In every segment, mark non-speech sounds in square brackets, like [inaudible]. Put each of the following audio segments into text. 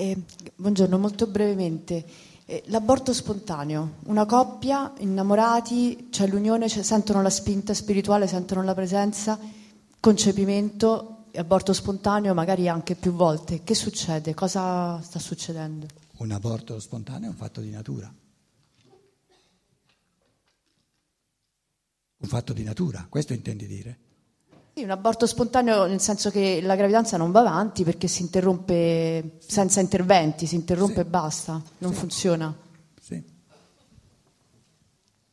Eh, buongiorno, molto brevemente. Eh, l'aborto spontaneo, una coppia, innamorati, c'è l'unione, c'è, sentono la spinta spirituale, sentono la presenza, concepimento, aborto spontaneo, magari anche più volte. Che succede? Cosa sta succedendo? Un aborto spontaneo è un fatto di natura. Un fatto di natura, questo intendi dire? Sì, un aborto spontaneo nel senso che la gravidanza non va avanti perché si interrompe senza interventi, si interrompe sì. e basta, non sì. funziona. Sì.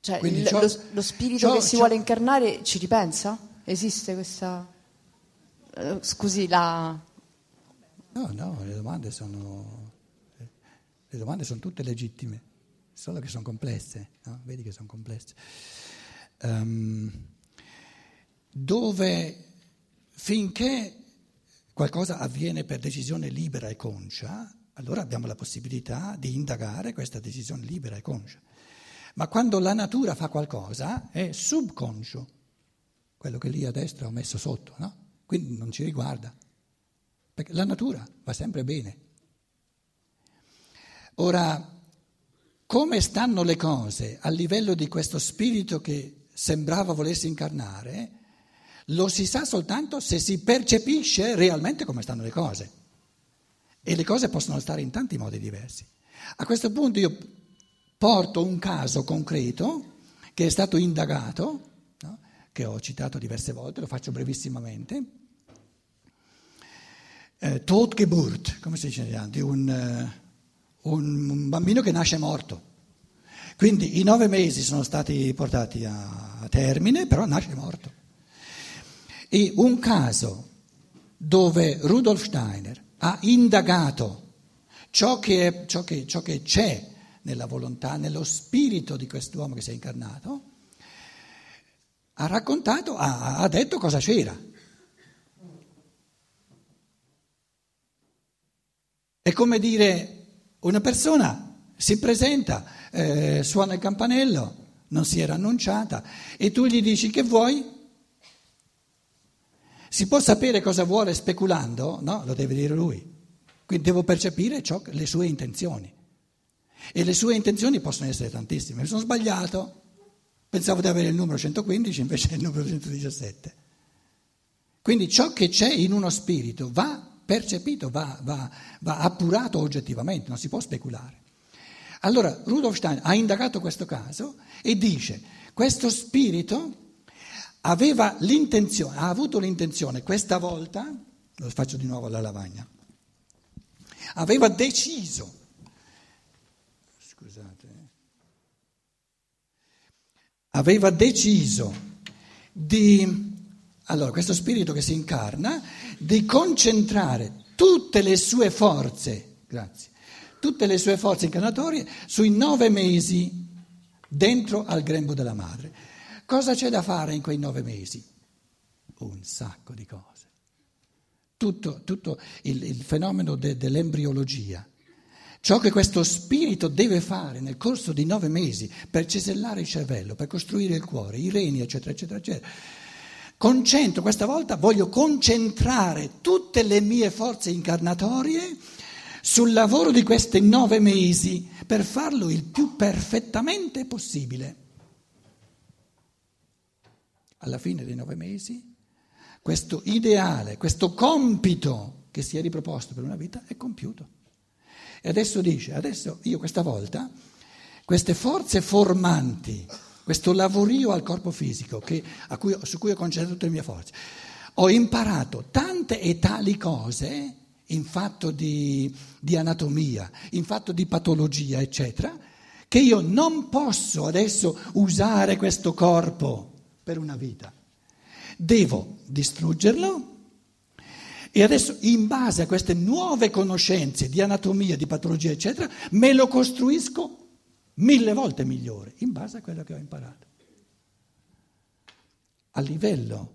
Cioè, il, lo, lo, spirito che si vuole incarnare ci ripensa? Esiste questa... Uh, scusi, la... No, no, le domande sono... Le domande sono tutte legittime, solo che sono complesse, no? Vedi che sono complesse um, dove finché qualcosa avviene per decisione libera e conscia, allora abbiamo la possibilità di indagare questa decisione libera e conscia. Ma quando la natura fa qualcosa è subconscio, quello che lì a destra ho messo sotto, no? Quindi non ci riguarda, perché la natura va sempre bene. Ora, come stanno le cose a livello di questo spirito che sembrava volersi incarnare, lo si sa soltanto se si percepisce realmente come stanno le cose. E le cose possono stare in tanti modi diversi. A questo punto io porto un caso concreto che è stato indagato, no? che ho citato diverse volte, lo faccio brevissimamente. Eh, Totgeburt, come si dice, di un, uh, un bambino che nasce morto. Quindi i nove mesi sono stati portati a termine, però nasce morto. E un caso dove Rudolf Steiner ha indagato ciò che, è, ciò che, ciò che c'è nella volontà, nello spirito di quest'uomo che si è incarnato, ha raccontato, ha, ha detto cosa c'era. È come dire una persona si presenta, eh, suona il campanello, non si era annunciata, e tu gli dici che vuoi? Si può sapere cosa vuole speculando? No, lo deve dire lui. Quindi devo percepire ciò, le sue intenzioni. E le sue intenzioni possono essere tantissime. Mi sono sbagliato, pensavo di avere il numero 115, invece è il numero 117. Quindi ciò che c'è in uno spirito va percepito, va, va, va appurato oggettivamente, non si può speculare. Allora Rudolf Stein ha indagato questo caso e dice questo spirito aveva l'intenzione, ha avuto l'intenzione questa volta, lo faccio di nuovo alla lavagna, aveva deciso, scusate, aveva deciso di, allora questo spirito che si incarna, di concentrare tutte le sue forze, grazie, tutte le sue forze incarnatorie sui nove mesi dentro al grembo della madre. Cosa c'è da fare in quei nove mesi? Un sacco di cose. Tutto, tutto il, il, fenomeno de, dell'embriologia. Ciò che questo spirito deve fare nel corso di nove mesi per cesellare il cervello, per costruire il cuore, i reni, eccetera, eccetera, eccetera. Concentro, questa volta voglio concentrare tutte le mie forze incarnatorie sul lavoro di questi nove mesi per farlo il più perfettamente possibile. Alla fine dei nove mesi, questo ideale, questo compito che si è riproposto per una vita è compiuto. E adesso dice, adesso io questa volta, queste forze formanti, questo lavorio al corpo fisico che, cui, su cui ho concentrato tutte le mie forze, ho imparato tante e tali cose in fatto di, di anatomia, in fatto di patologia, eccetera, che io non posso adesso usare questo corpo per una vita. Devo distruggerlo e adesso in base a queste nuove conoscenze di anatomia, di patologia, eccetera, me lo costruisco mille volte migliore in base a quello che ho imparato. A livello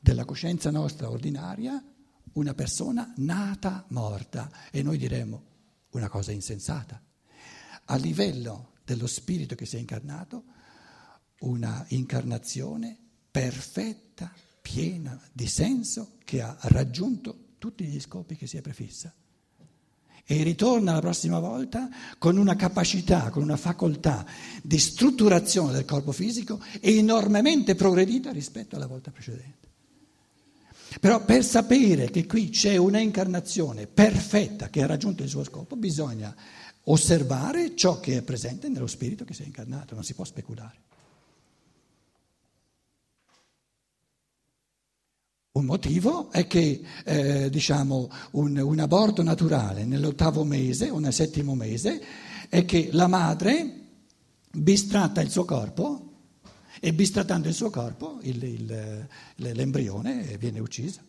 della coscienza nostra ordinaria, una persona nata morta e noi diremmo una cosa insensata. A livello dello spirito che si è incarnato, una incarnazione perfetta, piena di senso, che ha raggiunto tutti gli scopi che si è prefissa. e ritorna la prossima volta con una capacità, con una facoltà di strutturazione del corpo fisico enormemente progredita rispetto alla volta precedente. Però per sapere che qui c'è una incarnazione perfetta che ha raggiunto il suo scopo, bisogna osservare ciò che è presente nello spirito che si è incarnato, non si può speculare. Un motivo è che eh, diciamo, un, un, aborto naturale nell'ottavo mese o nel settimo mese è che la madre bistratta il suo corpo e bistrattando il suo corpo il, il, l'embrione viene ucciso.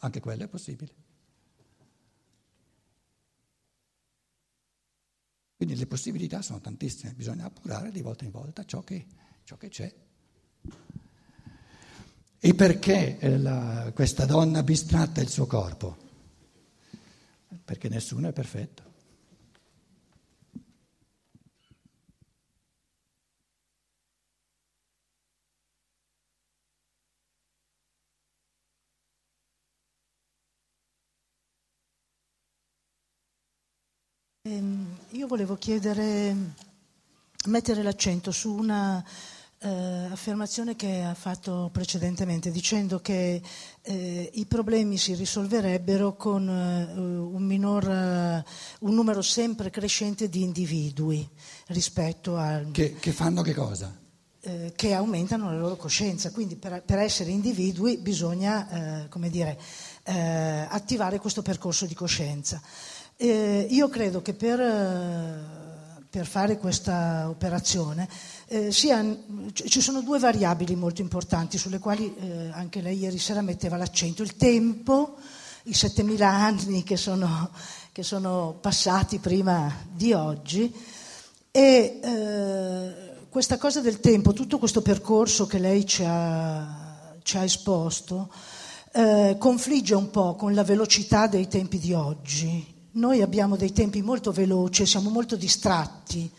Anche quello è possibile. Quindi le possibilità sono tantissime, bisogna appurare di volta in volta ciò che, ciò che c'è. E perché eh, la, questa donna bistratta il suo corpo? Perché nessuno è perfetto. Ehm, io volevo chiedere, mettere l'accento su una eh, affermazione che ha fatto precedentemente, dicendo che eh, i problemi si risolverebbero con eh, un, minor, eh, un, numero sempre crescente di individui rispetto al... Che, che fanno che cosa? Eh, che aumentano la loro coscienza. Quindi per, per essere individui bisogna, eh, come dire, attivare questo percorso di coscienza. io credo che per per fare questa operazione, eh, sia, ci sono due variabili molto importanti sulle quali eh, anche lei ieri sera metteva l'accento. Il tempo, i 7.000 anni che sono, che sono passati prima di oggi e eh, questa cosa del tempo, tutto questo percorso che lei ci ha, ci ha esposto, eh, confligge un po' con la velocità dei tempi di oggi noi abbiamo dei tempi molto veloci siamo molto distratti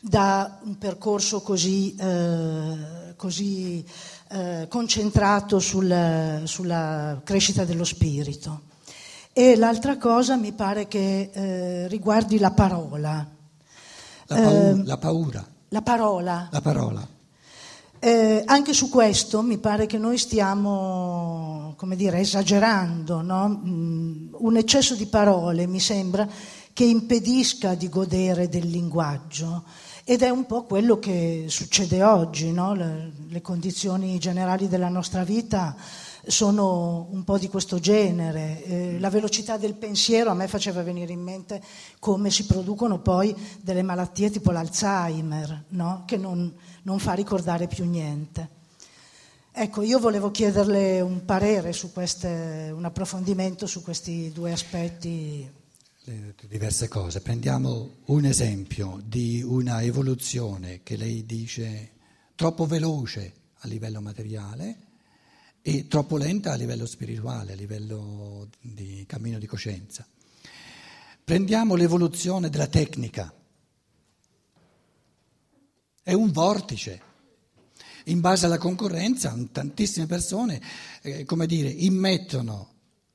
da un percorso così, eh, così eh, concentrato sul, sulla crescita dello spirito. E l'altra cosa mi pare che eh, riguardi la parola. La, paura, la paura. La parola. La parola. Eh, anche su questo mi pare che noi stiamo, come dire, esagerando, no? mm, un eccesso di parole mi sembra che impedisca di godere del linguaggio ed è un po' quello che succede oggi, no? le, le condizioni generali della nostra vita sono un po' di questo genere. Eh, la velocità del pensiero a me faceva venire in mente come si producono poi delle malattie tipo l'Alzheimer, no? che non, non, fa ricordare più niente. Ecco, io volevo chiederle un parere su queste, un approfondimento su questi due aspetti. Diverse cose. Prendiamo un esempio di una evoluzione che lei dice troppo veloce a livello materiale e troppo lenta a livello spirituale, a livello di cammino di coscienza. Prendiamo l'evoluzione della tecnica. È un vortice. In base alla concorrenza, tantissime persone, eh, come dire, immettono,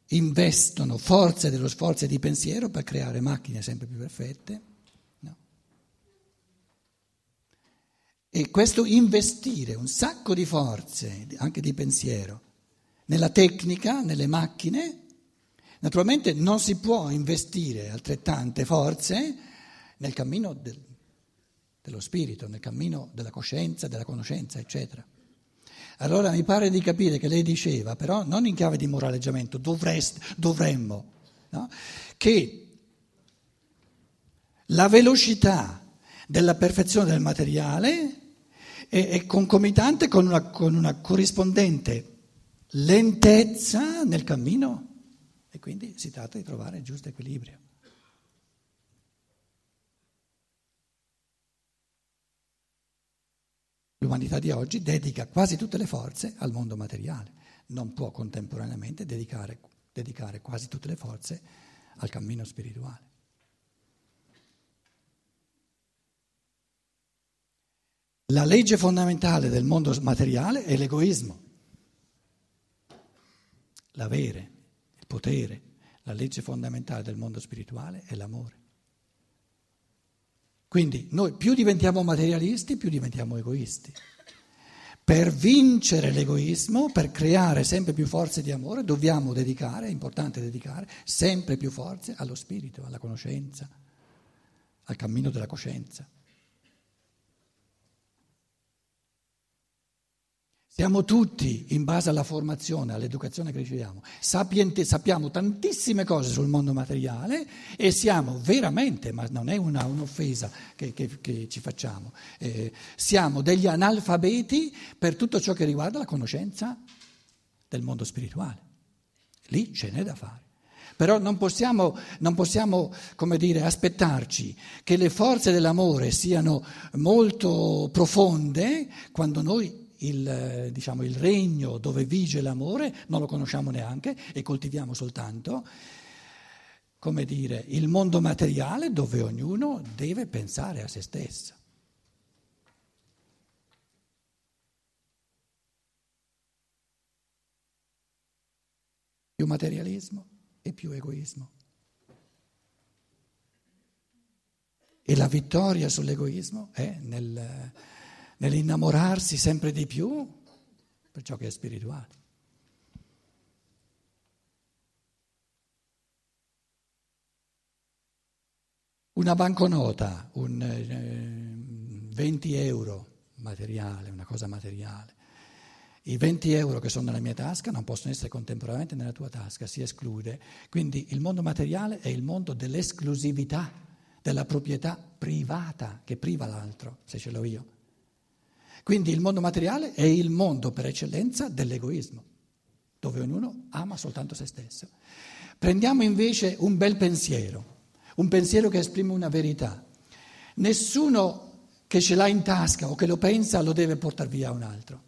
investono forze dello sforzo di pensiero per creare macchine sempre più perfette. No. E questo investire un sacco di forze, anche di pensiero, nella tecnica, nelle macchine, naturalmente non si può investire altrettante forze nel cammino del, dello spirito, nel cammino della coscienza, della conoscenza, eccetera. Allora mi pare di capire che lei diceva, però non in chiave di moraleggiamento, dovreste, dovremmo, no? che la velocità della perfezione del materiale è, è concomitante con una, con una corrispondente lentezza nel cammino e quindi si tratta di trovare il giusto equilibrio. L'umanità di oggi dedica quasi tutte le forze al mondo materiale, non può contemporaneamente dedicare, dedicare quasi tutte le forze al cammino spirituale. La legge fondamentale del mondo materiale è l'egoismo l'avere, il potere, La legge fondamentale del mondo spirituale è l'amore. Quindi noi più diventiamo materialisti, più diventiamo egoisti. Per vincere l'egoismo, per creare sempre più forze di amore, dobbiamo dedicare, è importante dedicare, sempre più forze allo spirito, alla conoscenza, al cammino della coscienza. Siamo tutti, in base alla formazione, all'educazione che riceviamo, sapienti, sappiamo tantissime cose sul mondo materiale e siamo veramente, ma non è una, un'offesa che, che, che, ci facciamo, eh, siamo degli analfabeti per tutto ciò che riguarda la conoscenza del mondo spirituale. Lì ce n'è da fare. Però non possiamo, non possiamo, dire, aspettarci che le forze dell'amore siano molto profonde quando noi il, diciamo, il regno dove vige l'amore non lo conosciamo neanche e coltiviamo soltanto, come dire, il mondo materiale dove ognuno deve pensare a se stesso. Più materialismo e più egoismo. E la vittoria sull'egoismo è nel nell'innamorarsi sempre di più per ciò che è spirituale. Una banconota, un eh, 20 euro materiale, una cosa materiale. I 20 euro che sono nella mia tasca non possono essere contemporaneamente nella tua tasca, si esclude. Quindi il mondo materiale è il mondo dell'esclusività, della proprietà privata che priva l'altro, se ce l'ho io. Quindi il mondo materiale è il mondo per eccellenza dell'egoismo, dove ognuno ama soltanto se stesso. Prendiamo invece un bel pensiero, un pensiero che esprime una verità. Nessuno che ce l'ha in tasca o che lo pensa lo deve portare via a un altro.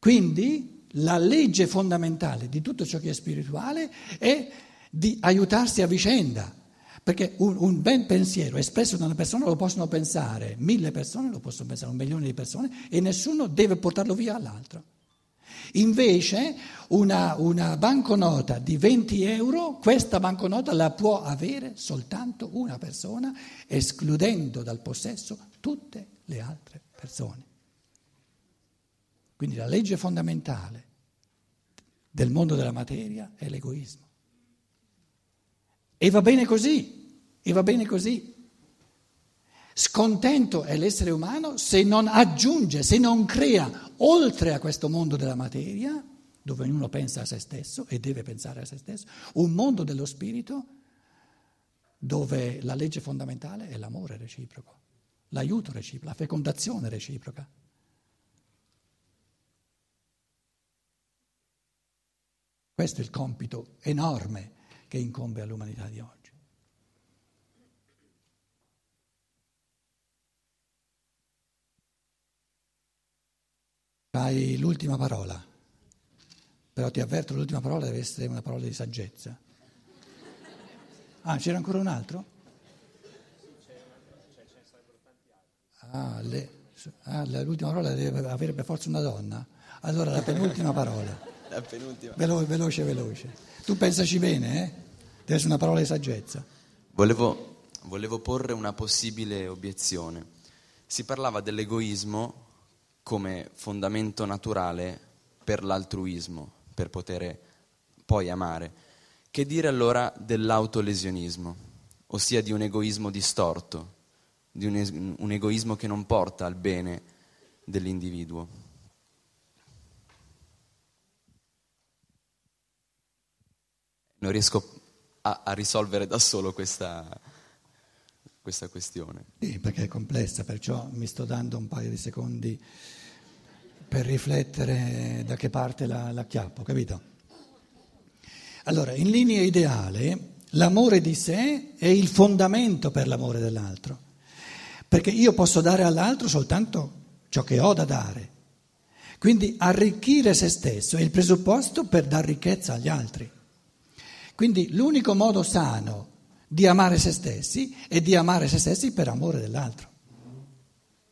Quindi la legge fondamentale di tutto ciò che è spirituale è di aiutarsi a vicenda. Perché un, un, ben pensiero espresso da una persona lo possono pensare mille persone, lo possono pensare un milione di persone e nessuno deve portarlo via all'altro. Invece una, una banconota di 20 euro, questa banconota la può avere soltanto una persona, escludendo dal possesso tutte le altre persone. Quindi la legge fondamentale del mondo della materia è l'egoismo. E va bene così, e va bene così. Scontento è l'essere umano se non aggiunge, se non crea, oltre a questo mondo della materia, dove ognuno pensa a se stesso e deve pensare a se stesso, un mondo dello spirito dove la legge fondamentale è l'amore reciproco, l'aiuto reciproco, la fecondazione reciproca. Questo è il compito enorme che incombe all'umanità di oggi. Hai l'ultima parola, però ti avverto l'ultima parola deve essere una parola di saggezza. Ah, c'era ancora un altro? Ah, le, ah, l'ultima parola deve avere per forza una donna. Allora la penultima parola. La penultima. Velo, veloce, veloce. Tu pensaci bene, eh? Deve essere una parola di saggezza. Volevo, volevo porre una possibile obiezione. Si parlava dell'egoismo come fondamento naturale per l'altruismo, per poter poi amare. Che dire allora dell'autolesionismo, ossia di un egoismo distorto, di un, un egoismo che non porta al bene dell'individuo? Non riesco a, a risolvere da solo questa, questa questione. Sì, perché è complessa, perciò mi sto dando un paio di secondi per riflettere da che parte la, la chiappo, capito? Allora, in linea ideale, l'amore di sé è il fondamento per l'amore dell'altro, perché io posso dare all'altro soltanto ciò che ho da dare. Quindi arricchire se stesso è il presupposto per dar ricchezza agli altri. Quindi l'unico modo sano di amare se stessi è di amare se stessi per amore dell'altro.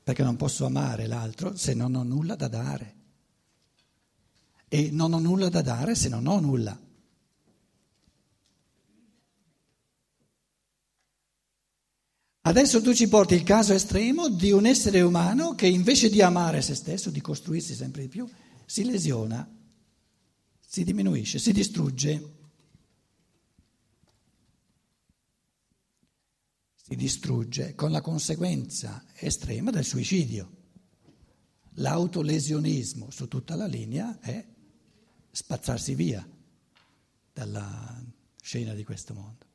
Perché non posso amare l'altro se non ho nulla da dare. E non ho nulla da dare se non ho nulla. Adesso tu ci porti il caso estremo di un essere umano che invece di amare se stesso, di costruirsi sempre di più, si lesiona, si diminuisce, si distrugge. Si distrugge con la conseguenza estrema del suicidio. L'autolesionismo su tutta la linea è spazzarsi via dalla scena di questo mondo.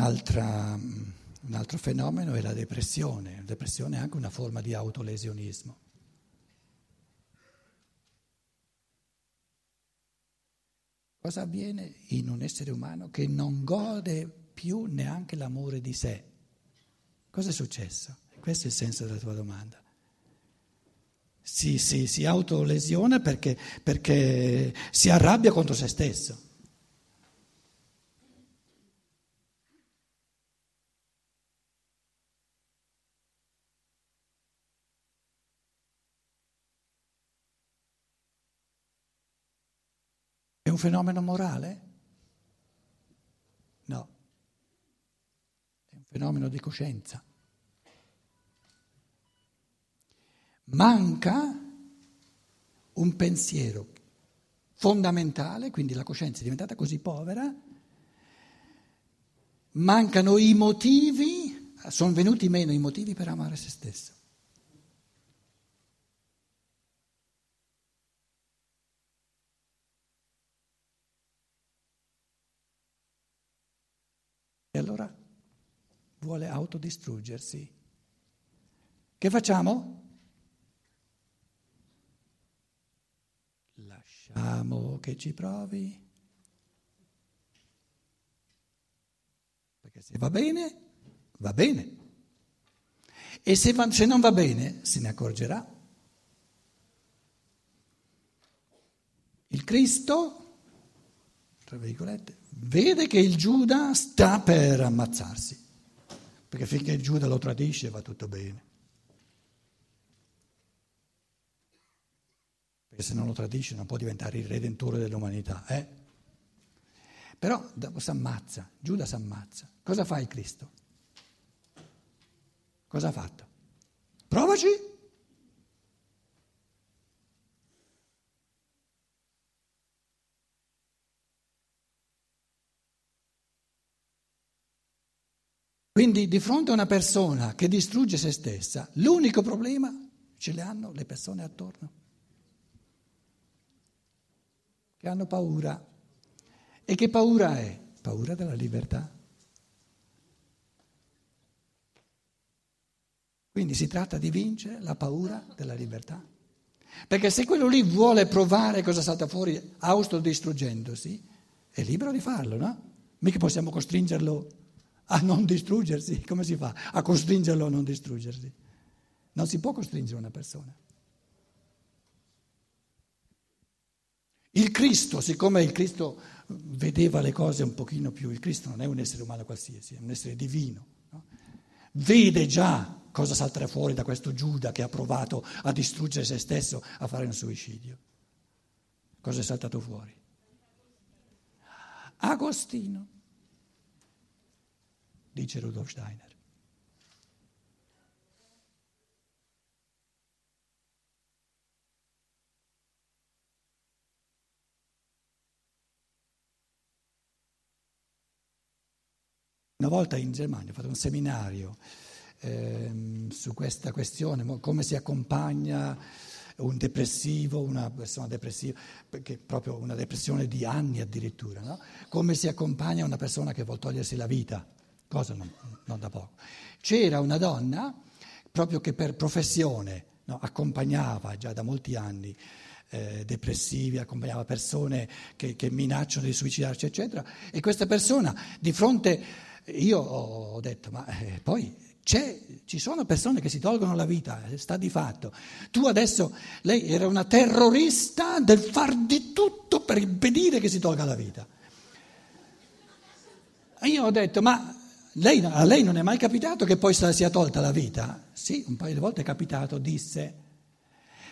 Un altro fenomeno è la depressione. La depressione è anche una forma di autolesionismo. Cosa avviene in un essere umano che non gode più neanche l'amore di sé? Cosa è successo? Questo è il senso della tua domanda. Si, si, si autolesiona perché, perché si arrabbia contro se stesso. Fenomeno morale? No, è un fenomeno di coscienza. Manca un pensiero fondamentale, quindi la coscienza è diventata così povera, mancano i motivi, sono venuti meno i motivi per amare se stesso. E allora vuole autodistruggersi. Che facciamo? Lasciamo che ci provi. Perché se va bene, va bene. E se, va, se non va bene, se ne accorgerà. Il Cristo, tra virgolette, vede che il Giuda sta per ammazzarsi, perché finché Giuda lo tradisce va tutto bene. Perché se non lo tradisce non può diventare il redentore dell'umanità. Eh? Però si ammazza, Giuda si ammazza. Cosa fa il Cristo? Cosa ha fatto? Provaci Quindi di fronte a una persona che distrugge se stessa, l'unico problema ce le hanno le persone attorno, che hanno paura. E che paura è? Paura della libertà. Quindi si tratta di vincere la paura della libertà. Perché se quello lì vuole provare cosa salta fuori autodistruggendosi, è libero di farlo, no? Mica possiamo costringerlo a non distruggersi. Come si fa a costringerlo a non distruggersi? Non si può costringere una persona. Il Cristo, siccome il Cristo vedeva le cose un pochino più, il Cristo non è un essere umano qualsiasi, è un essere divino, no? vede già cosa salterà fuori da questo Giuda che ha provato a distruggere se stesso, a fare un suicidio. Cosa è saltato fuori? Agostino dice Rudolf Steiner. Una volta in Germania ho fatto un seminario ehm, su questa questione, come si accompagna un depressivo, una persona depressiva, perché proprio una depressione di anni addirittura, no? come si accompagna una persona che vuole togliersi la vita cosa non, non da poco. C'era una donna proprio che per professione no, accompagnava già da molti anni eh, depressivi, accompagnava persone che, che, minacciano di suicidarsi, eccetera. E questa persona di fronte, io ho detto, ma eh, poi ci sono persone che si tolgono la vita, eh, sta di fatto. Tu adesso, lei era una terrorista del far di tutto per impedire che si tolga la vita. io ho detto, ma lei, a lei non è mai capitato che poi sia tolta la vita? Sì, un paio di volte è capitato, disse.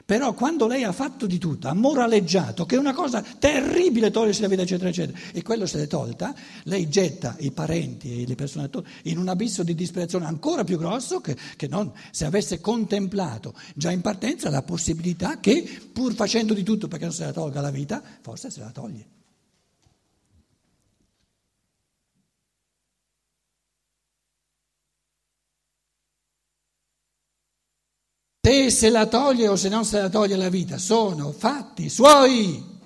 Però quando lei ha fatto di tutto, ha moraleggiato che è una cosa terribile togliersi la vita, eccetera, eccetera, e quello se l'è tolta, lei getta i parenti e le persone attorno in un abisso di disperazione ancora più grosso che, che non se avesse contemplato già in partenza la possibilità che, pur facendo di tutto perché non se la tolga la vita, forse se la toglie. Se se la toglie o se non se la toglie la vita sono fatti suoi.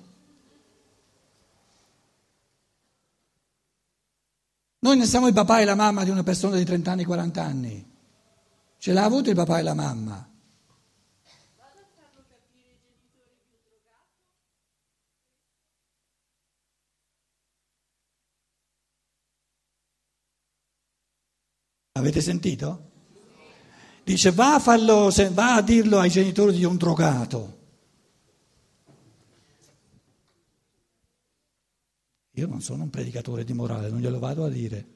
Noi ne siamo il papà e la mamma di una persona di 30 anni, 40 anni. Ce l'ha avuto il papà e la mamma. Avete sentito? Dice va a, farlo, va a dirlo ai genitori di un drogato. Io non sono un predicatore di morale, non glielo vado a dire.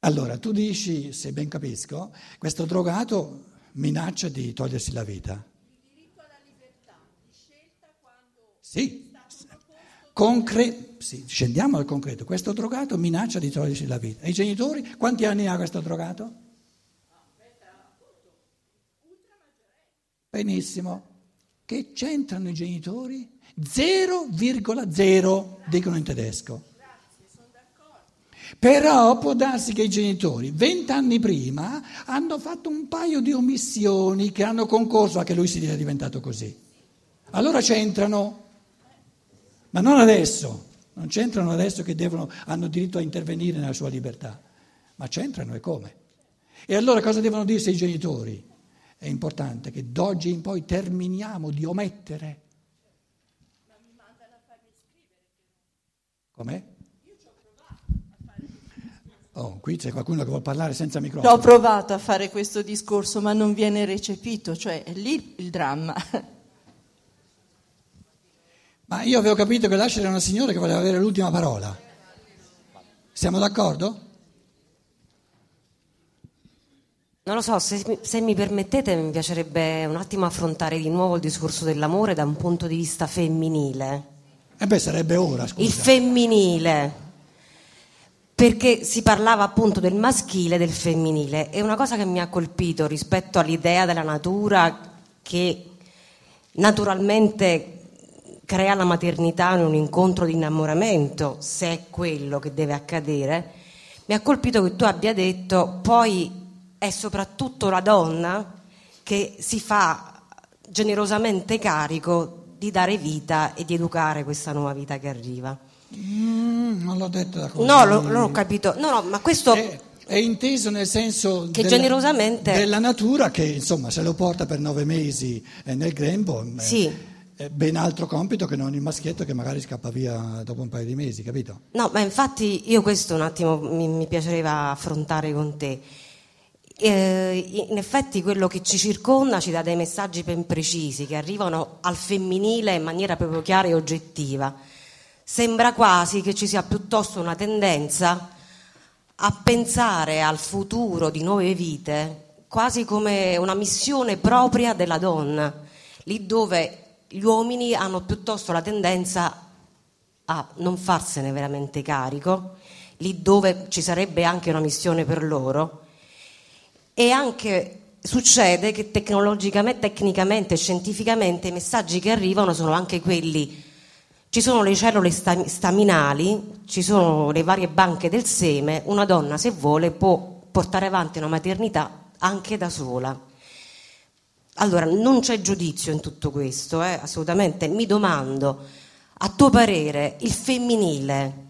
Allora, tu dici, se ben capisco, questo drogato minaccia di togliersi la vita. Il diritto alla libertà, di scelta quando... Sì, Concre- sì, scendiamo al concreto. Questo drogato minaccia di togliersi la vita. E i genitori? Quanti anni ha questo drogato? Benissimo. Che c'entrano i genitori? 0,0 dicono in tedesco. Però può darsi che i genitori vent'anni prima hanno fatto un paio di omissioni che hanno concorso a che lui sia diventato così. Allora c'entrano. Ma non adesso, non c'entrano adesso che devono, hanno diritto a intervenire nella sua libertà, ma c'entrano e come? E allora cosa devono dirsi i genitori? È importante che d'oggi in poi terminiamo di omettere. Ma mi mandano a farmi scrivere. Com'è? Io ci ho provato a fare Oh, qui c'è qualcuno che vuole parlare senza microfono. Ho provato a fare questo discorso, ma non viene recepito, cioè è lì il dramma. Ma io avevo capito che l'Asher era una signora che voleva avere l'ultima parola. Siamo d'accordo? Non lo so, se, se, mi permettete mi piacerebbe un attimo affrontare di nuovo il discorso dell'amore da un punto di vista femminile. E eh beh, sarebbe ora, scusa. Il femminile, perché si parlava appunto del maschile e del femminile. E una cosa che mi ha colpito rispetto all'idea della natura che naturalmente crea la maternità in un incontro di innamoramento, se è quello che deve accadere, mi ha colpito che tu abbia detto poi è soprattutto la donna che si fa generosamente carico di dare vita e di educare questa nuova vita che arriva. Mm, non l'ho detto da così. No, lo, non ho capito. No, no, ma questo... È, è inteso nel senso che della, generosamente... della natura che insomma se lo porta per nove mesi nel grembo. Sì ben altro compito che non il maschietto che magari scappa via dopo un paio di mesi, capito? No, ma infatti io questo un attimo mi, mi piaceva affrontare con te. Eh, in effetti quello che ci circonda ci dà dei messaggi ben precisi che arrivano al femminile in maniera proprio chiara e oggettiva. Sembra quasi che ci sia piuttosto una tendenza a pensare al futuro di nuove vite quasi come una missione propria della donna, lì dove gli uomini hanno piuttosto la tendenza a non farsene veramente carico, lì dove ci sarebbe anche una missione per loro. E anche succede che tecnologicamente, tecnicamente, scientificamente i messaggi che arrivano sono anche quelli. Ci sono le cellule staminali, ci sono le varie banche del seme, una donna se vuole può portare avanti una maternità anche da sola. Allora, non c'è giudizio in tutto questo, eh, assolutamente. Mi domando, a tuo parere, il femminile,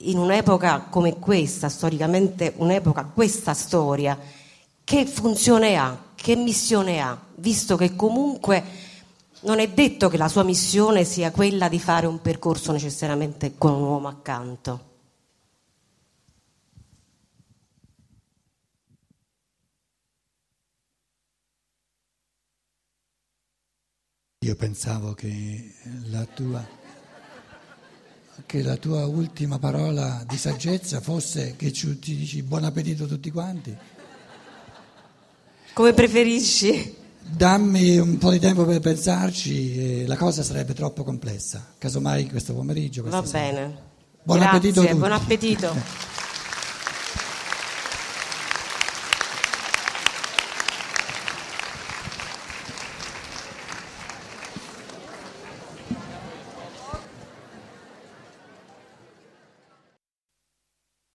in un'epoca come questa, storicamente un'epoca, questa storia, che funzione ha, che missione ha, visto che comunque non è detto che la sua missione sia quella di fare un percorso necessariamente con un uomo accanto. Io pensavo che la tua, che la tua ultima parola di saggezza fosse che ci, ci dici buon appetito a tutti quanti. Come preferisci? Dammi un po' di tempo per pensarci, la cosa sarebbe troppo complessa. Casomai questo pomeriggio. Va bene. Buon Grazie, appetito buon appetito. [laughs]